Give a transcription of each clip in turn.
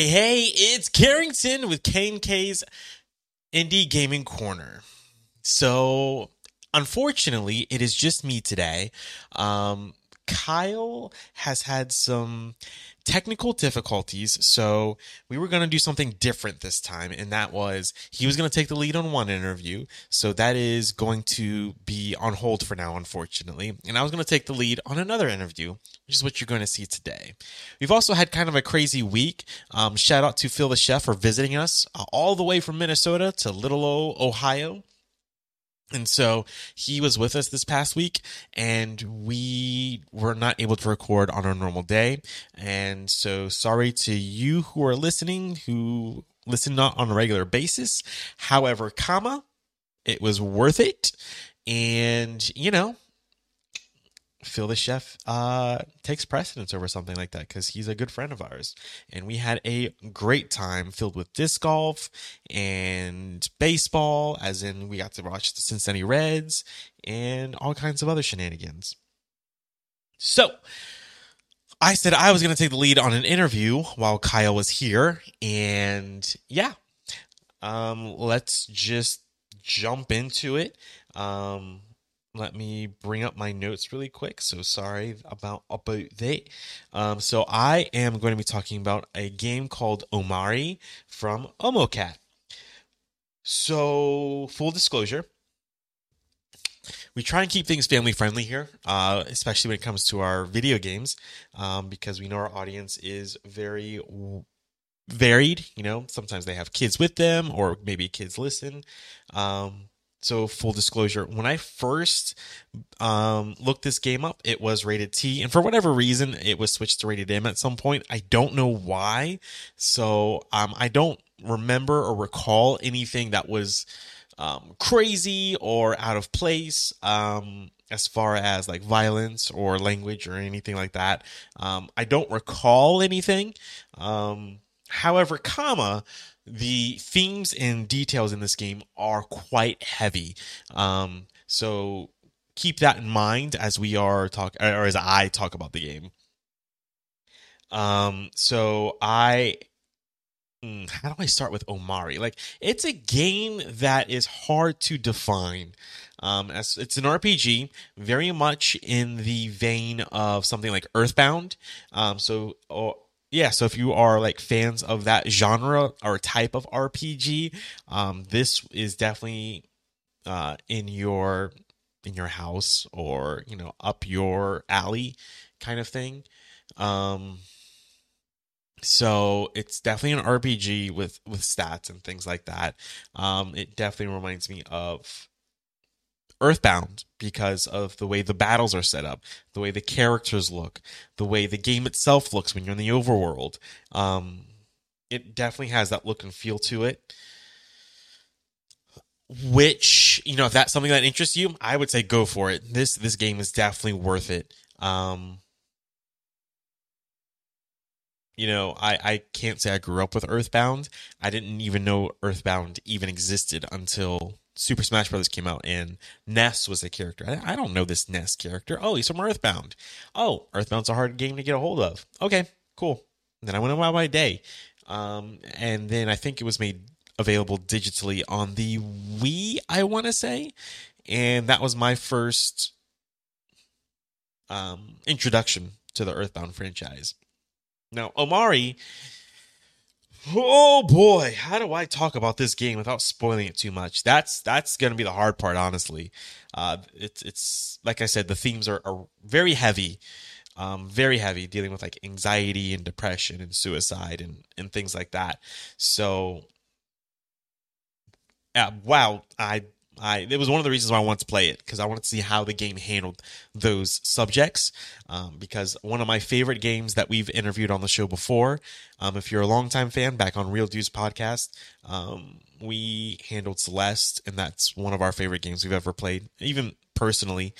Hey, hey, it's Carrington with K&K's Indie Gaming Corner. So, unfortunately, it is just me today. Um, Kyle has had some technical difficulties, so we were going to do something different this time, and that was he was going to take the lead on one interview, so that is going to be on hold for now, unfortunately, and I was going to take the lead on another interview, which is what you're going to see today. We've also had kind of a crazy week. Um, shout out to Phil the Chef for visiting us uh, all the way from Minnesota to Little O, Ohio. And so he was with us this past week, and we were not able to record on our normal day. And so, sorry to you who are listening, who listen not on a regular basis. However, comma, it was worth it. And, you know, Phil the chef uh, takes precedence over something like that because he's a good friend of ours. And we had a great time filled with disc golf and baseball, as in we got to watch the Cincinnati Reds and all kinds of other shenanigans. So I said I was going to take the lead on an interview while Kyle was here. And yeah, um, let's just jump into it. Um, let me bring up my notes really quick. So sorry about about that. Um, so I am going to be talking about a game called Omori from Omocat. So full disclosure, we try and keep things family friendly here, uh, especially when it comes to our video games, um, because we know our audience is very varied. You know, sometimes they have kids with them, or maybe kids listen. Um, so full disclosure, when I first um, looked this game up, it was rated T, and for whatever reason, it was switched to rated M at some point. I don't know why. So um, I don't remember or recall anything that was um, crazy or out of place um, as far as like violence or language or anything like that. Um, I don't recall anything. Um, however, comma the themes and details in this game are quite heavy. Um, so keep that in mind as we are talk or as I talk about the game. Um, so I hmm, how do I start with Omori? Like it's a game that is hard to define. Um, as it's an RPG, very much in the vein of something like Earthbound. Um, so oh, yeah, so if you are like fans of that genre or type of RPG, um, this is definitely uh, in your in your house or you know up your alley kind of thing. Um, so it's definitely an RPG with with stats and things like that. Um, it definitely reminds me of Earthbound because of the way the battles are set up, the way the characters look, the way the game itself looks when you're in the overworld. Um, it definitely has that look and feel to it. Which you know, if that's something that interests you, I would say go for it. This this game is definitely worth it. Um, you know, I, I can't say I grew up with Earthbound. I didn't even know Earthbound even existed until Super Smash Brothers came out and Ness was a character. I, I, don't know this Ness character. Oh, he's from Earthbound. Oh, Earthbound's a hard game to get a hold of. Okay, cool. And then I went about my day. Um, and then I think it was made available digitally on the Wii, I want to say. And that was my first um, introduction to the Earthbound franchise. Now, Omori Oh boy, how do I talk about this game without spoiling it too much? That's that's gonna be the hard part, honestly. Uh, it's it's like I said, the themes are, are very heavy, um, very heavy, dealing with like anxiety and depression and suicide and and things like that. So, uh, wow, I I it was one of the reasons why I wanted to play it because I wanted to see how the game handled those subjects. Um, because one of my favorite games that we've interviewed on the show before, um, if you're a longtime fan, back on Real Dudes podcast, um, we handled Celeste, and that's one of our favorite games we've ever played, even personally,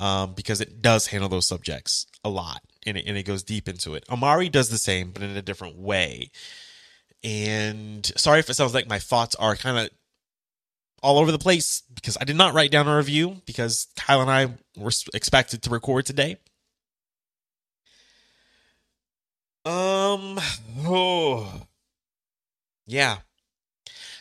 um, because it does handle those subjects a lot and it, and it goes deep into it. Omori does the same, but in a different way. And sorry if it sounds like my thoughts are kind of all over the place because I did not write down a review because Kyle and I were expected to record today. Um, oh, Yeah.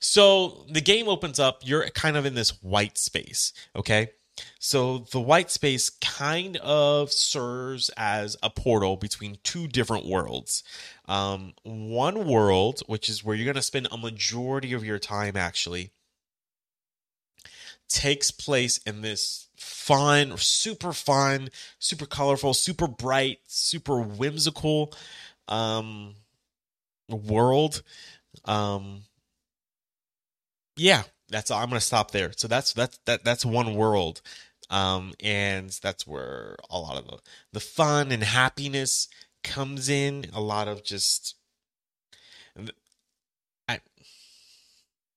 So the game opens up, you're kind of in this white space, okay? So the white space kind of serves as a portal between two different worlds. Um, one world, which is where you're going to spend a majority of your time actually, takes place in this fun, super fun, super colorful, super bright, super whimsical um, world. Um, yeah, that's all. I'm gonna stop there. So that's that's that that's one world, um, and that's where a lot of the the fun and happiness comes in. A lot of just, I,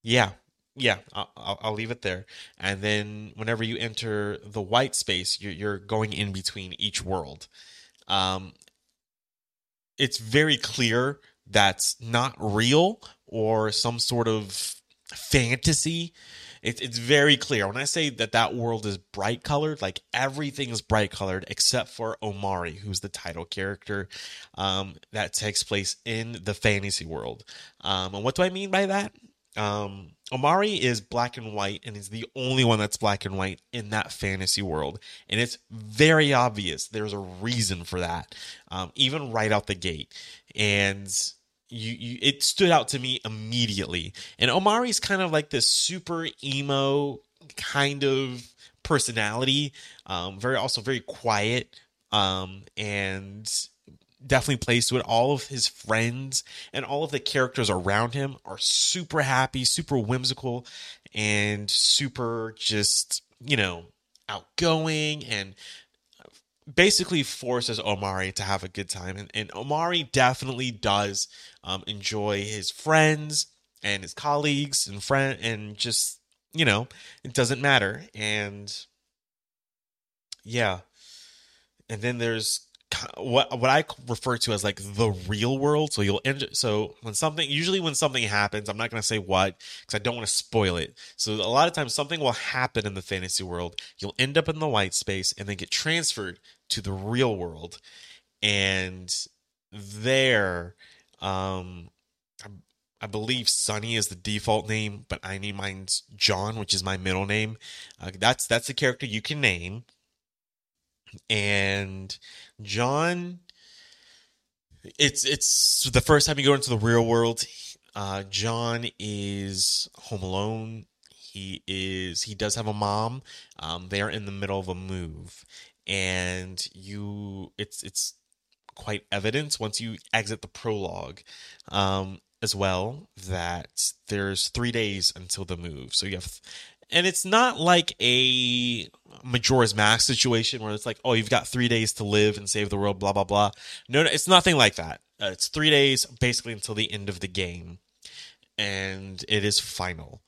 yeah, yeah. I'll, I'll, leave it there. And then whenever you enter the white space, you're you're going in between each world. Um, it's very clear that's not real or some sort of fantasy. It, it's very clear. When I say that that world is bright colored, like everything is bright colored except for Omori, who's the title character um, that takes place in the fantasy world. Um, and what do I mean by that? Um, Omori is black and white and is the only one that's black and white in that fantasy world. And it's very obvious. There's a reason for that, um, even right out the gate. And you, you it stood out to me immediately. And Omori's kind of like this super emo kind of personality, um, very also very quiet, um, and definitely plays to it. All of his friends and all of the characters around him are super happy, super whimsical, and super just you know outgoing and basically forces Omori to have a good time. And, and Omori definitely does um, enjoy his friends and his colleagues and friend and just you know it doesn't matter. And yeah, and then there's what what I refer to as like the real world. So you'll end so when something usually when something happens, I'm not going to say what because I don't want to spoil it. So a lot of times something will happen in the fantasy world. You'll end up in the white space and then get transferred to the real world, and there, um, I, I believe Sunny is the default name, but I name mine's John, which is my middle name. Uh, that's that's the character you can name and John it's it's the first time you go into the real world. Uh, John is home alone. He is he does have a mom. Um, they're in the middle of a move, and you it's it's quite evident once you exit the prologue um, as well that there's three days until the move. So you have and it's not like a Majora's Mask situation where it's like, oh, you've got three days to live and save the world, blah blah blah. No, no it's nothing like that. Uh, it's three days basically until the end of the game, and it is final.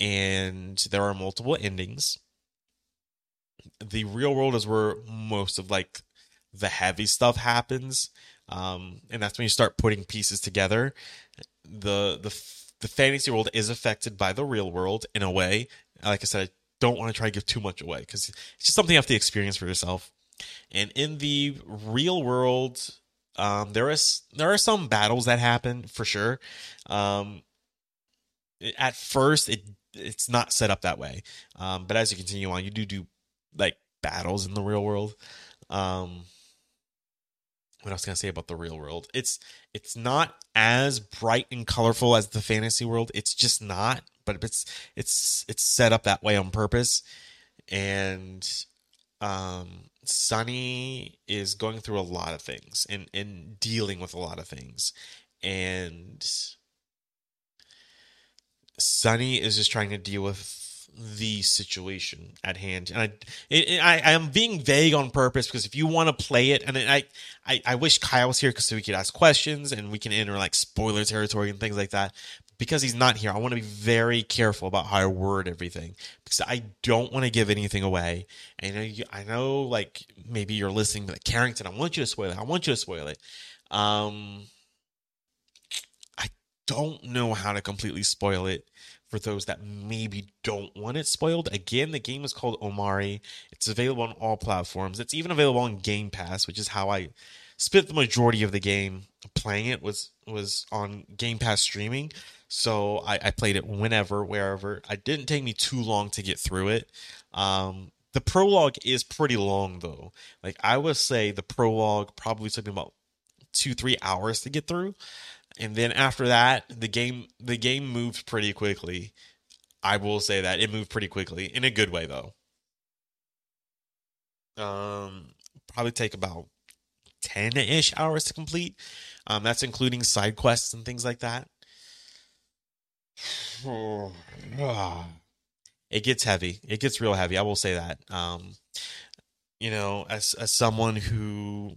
And there are multiple endings. The real world is where most of like the heavy stuff happens, um, and that's when you start putting pieces together. the the The fantasy world is affected by the real world in a way like I said, I don't want to try to give too much away because it's just something you have to experience for yourself. And in the real world, um, there is there are some battles that happen for sure. Um, at first, it it's not set up that way, um, but as you continue on, you do do like battles in the real world. Um, what else can I say about the real world? It's it's not as bright and colorful as the fantasy world. It's just not but it's it's it's set up that way on purpose. And um, Sunny is going through a lot of things and and dealing with a lot of things, and Sunny is just trying to deal with the situation at hand. And I, I, I am being vague on purpose because if you want to play it, and I, I, I wish Kyle was here because so we could ask questions and we can enter like spoiler territory and things like that because he's not here, I want to be very careful about how I word everything because I don't want to give anything away. I know, you, I know, like maybe you're listening, but like, Carrington, I want you to spoil it. I want you to spoil it. Um, I don't know how to completely spoil it for those that maybe don't want it spoiled. Again, the game is called Omori. It's available on all platforms. It's even available on Game Pass, which is how I spent the majority of the game playing it was was on Game Pass streaming. So I, I played it whenever, wherever. It didn't take me too long to get through it. Um, the prologue is pretty long though. Like I would say the prologue probably took me about two, three hours to get through. And then after that, the game the game moved pretty quickly. I will say that it moved pretty quickly in a good way though. Um, probably take about ten ish hours to complete. Um, that's including side quests and things like that. it gets heavy. It gets real heavy. I will say that. Um, you know, as as someone who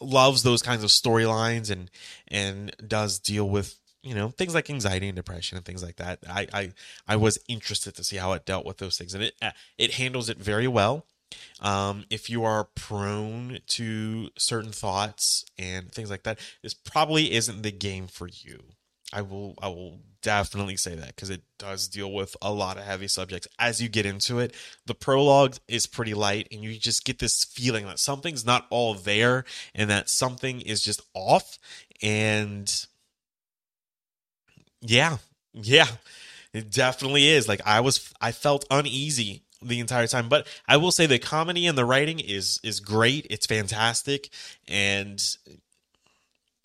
loves those kinds of storylines and and does deal with you know things like anxiety and depression and things like that. I I I was interested to see how it dealt with those things, and it uh, it handles it very well. Um, if you are prone to certain thoughts and things like that, this probably isn't the game for you. I will I will definitely say that because it does deal with a lot of heavy subjects as you get into it. The prologue is pretty light, and you just get this feeling that something's not all there and that something is just off. And yeah, yeah, it definitely is. Like I was, I felt uneasy the entire time but i will say the comedy and the writing is is great it's fantastic and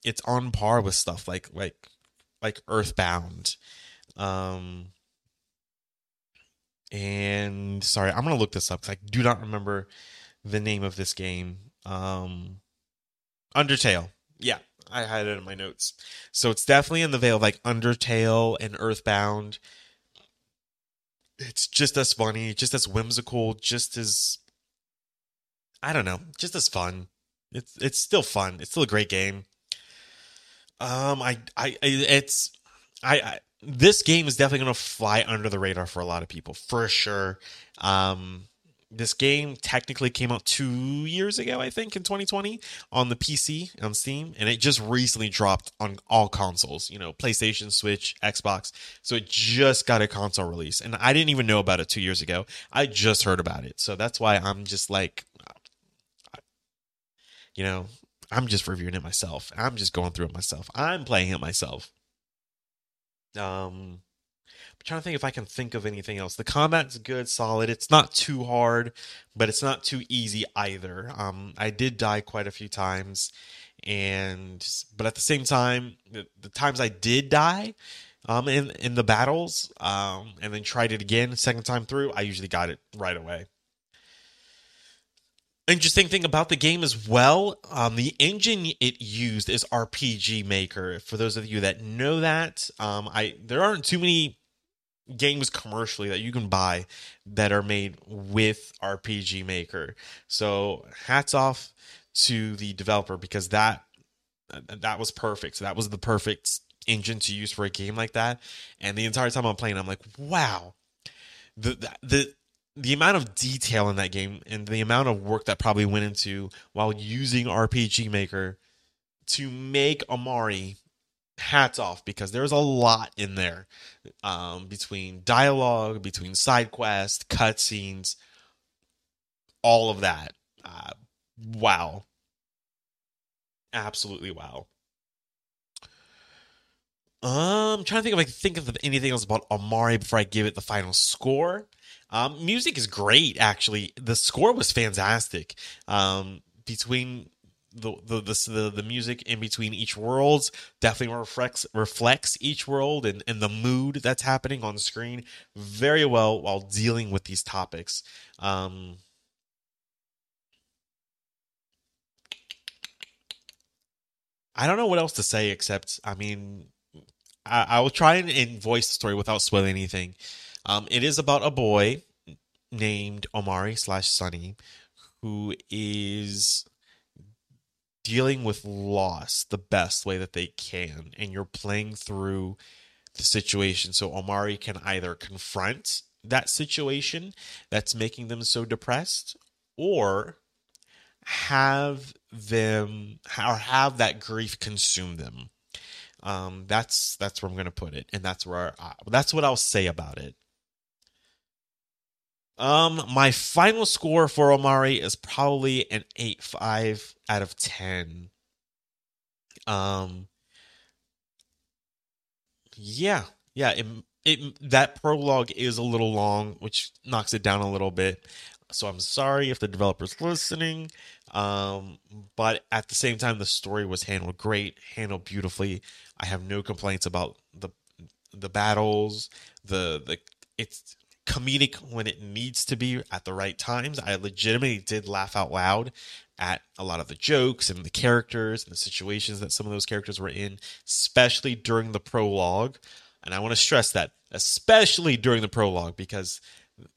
it's on par with stuff like like like Earthbound. Um, and sorry, I'm gonna look this up because I do not remember the name of this game. Um, Undertale. Yeah, I had it in my notes. So it's definitely in the veil of like Undertale and Earthbound. It's just as funny, just as whimsical, just as I don't know, just as fun. It's it's still fun. It's still a great game. Um, I, I, it's, I, I this game is definitely going to fly under the radar for a lot of people, for sure. Um, this game technically came out two years ago, I think, in 2020 on the PC on Steam, and it just recently dropped on all consoles. You know, PlayStation, Switch, Xbox. So it just got a console release, and I didn't even know about it two years ago. I just heard about it, so that's why I'm just like, you know, I'm just reviewing it myself. I'm just going through it myself. I'm playing it myself. Um, I'm trying to think if I can think of anything else. The combat's good, solid. It's not too hard, but it's not too easy either. Um, I did die quite a few times, and but at the same time, the, the times I did die, um, in in the battles, um, and then tried it again second time through, I usually got it right away interesting thing about the game as well um, the engine it used is rpg maker. For those of you that know that um, i there aren't too many games commercially that you can buy that are made with rpg maker. So hats off to the developer because that that was perfect. So that was the perfect engine to use for a game like that. And the entire time i'm playing i'm like wow. The the the amount of detail in that game and the amount of work that probably went into while using RPG Maker to make Omori hats off because there's a lot in there um, between dialogue, between side quests, cutscenes, all of that. Uh, wow. Absolutely wow. Um, I'm trying to think if I can think of anything else about Omori before I give it the final score. Um, music is great, actually. The score was fantastic. Um, between the, the the the music in between each worlds definitely reflects reflects each world and, and the mood that's happening on screen very well while dealing with these topics. Um, I don't know what else to say except I mean I, I will try and voice the story without spoiling anything. Um, it is about a boy named Omori slash Sunny who is dealing with loss the best way that they can, and you're playing through the situation so Omori can either confront that situation that's making them so depressed or have them or have that grief consume them um, that's that's where I'm going to put it, and that's where I, that's what I'll say about it. Um, my final score for Omori is probably an eight five out of ten. Um, Yeah, yeah. It, it that prologue is a little long, which knocks it down a little bit. So I'm sorry if the developer's listening. Um, but at the same time, the story was handled great, handled beautifully. I have no complaints about the the battles, the the it's comedic when it needs to be at the right times. I legitimately did laugh out loud at a lot of the jokes and the characters and the situations that some of those characters were in, especially during the prologue. And I want to stress that, especially during the prologue, because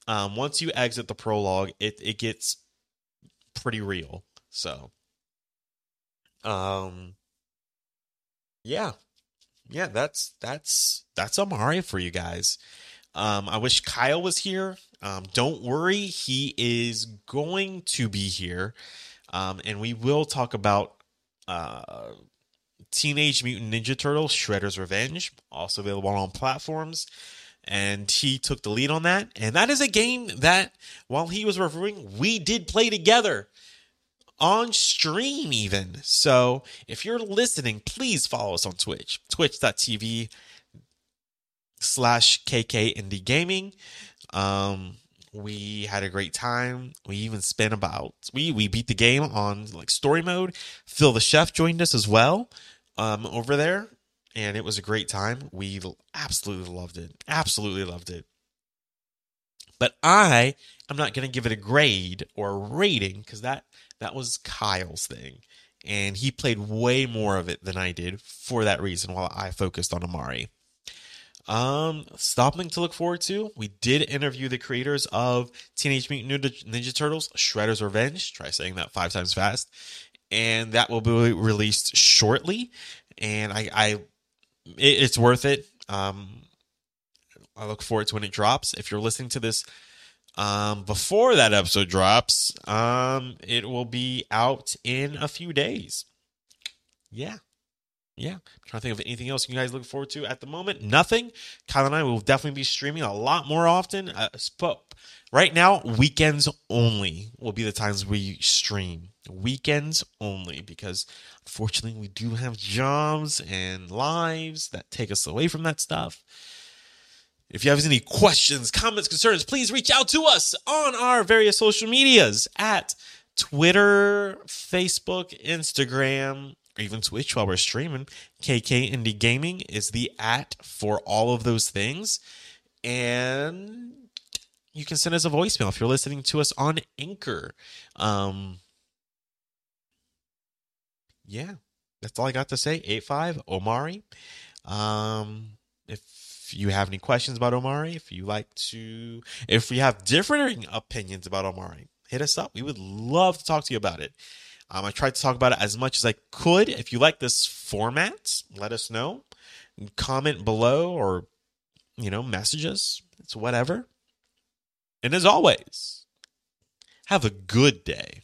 um, once you exit the prologue, it, it gets pretty real. So, um, yeah, yeah, that's that's that's Omori for you guys. Um, I wish Kyle was here. Um, don't worry, he is going to be here, um, and we will talk about uh, Teenage Mutant Ninja Turtles: Shredder's Revenge, also available on platforms. And he took the lead on that, and that is a game that, while he was reviewing, we did play together on stream even. So if you're listening, please follow us on Twitch, twitch.tv slash KK Indie Gaming. Um, we had a great time. We even spent about we we beat the game on like story mode. Phil the chef joined us as well um, over there, and it was a great time. We absolutely loved it. Absolutely loved it. But I am not going to give it a grade or a rating because that that was Kyle's thing. And he played way more of it than I did for that reason while I focused on Omori. Um, something to look forward to. We did interview the creators of Teenage Mutant Ninja Turtles: Shredder's Revenge. Try saying that five times fast, and that will be released shortly. And I, I it, it's worth it. Um, I look forward to when it drops. If you're listening to this um, before that episode drops, um, it will be out in a few days. Yeah. Yeah. I'm trying to think of anything else you guys look forward to at the moment. Nothing. Kyle and I will definitely be streaming a lot more often. Uh, right now, weekends only will be the times we stream. Weekends only because unfortunately we do have jobs and lives that take us away from that stuff. If you have any questions, comments, concerns, please reach out to us on our various social medias at Twitter, Facebook, Instagram, even Twitch while we're streaming. KK Indie Gaming is the at for all of those things. And you can send us a voicemail if you're listening to us on Anchor. Um, yeah, that's all I got to say. 85 Omori. Um, if you have any questions about Omori, if you like to, if we have differing opinions about Omori, hit us up. We would love to talk to you about it. Um, I tried to talk about it as much as I could. If you like this format, let us know. Comment below or, you know, messages. It's whatever. And as always, have a good day.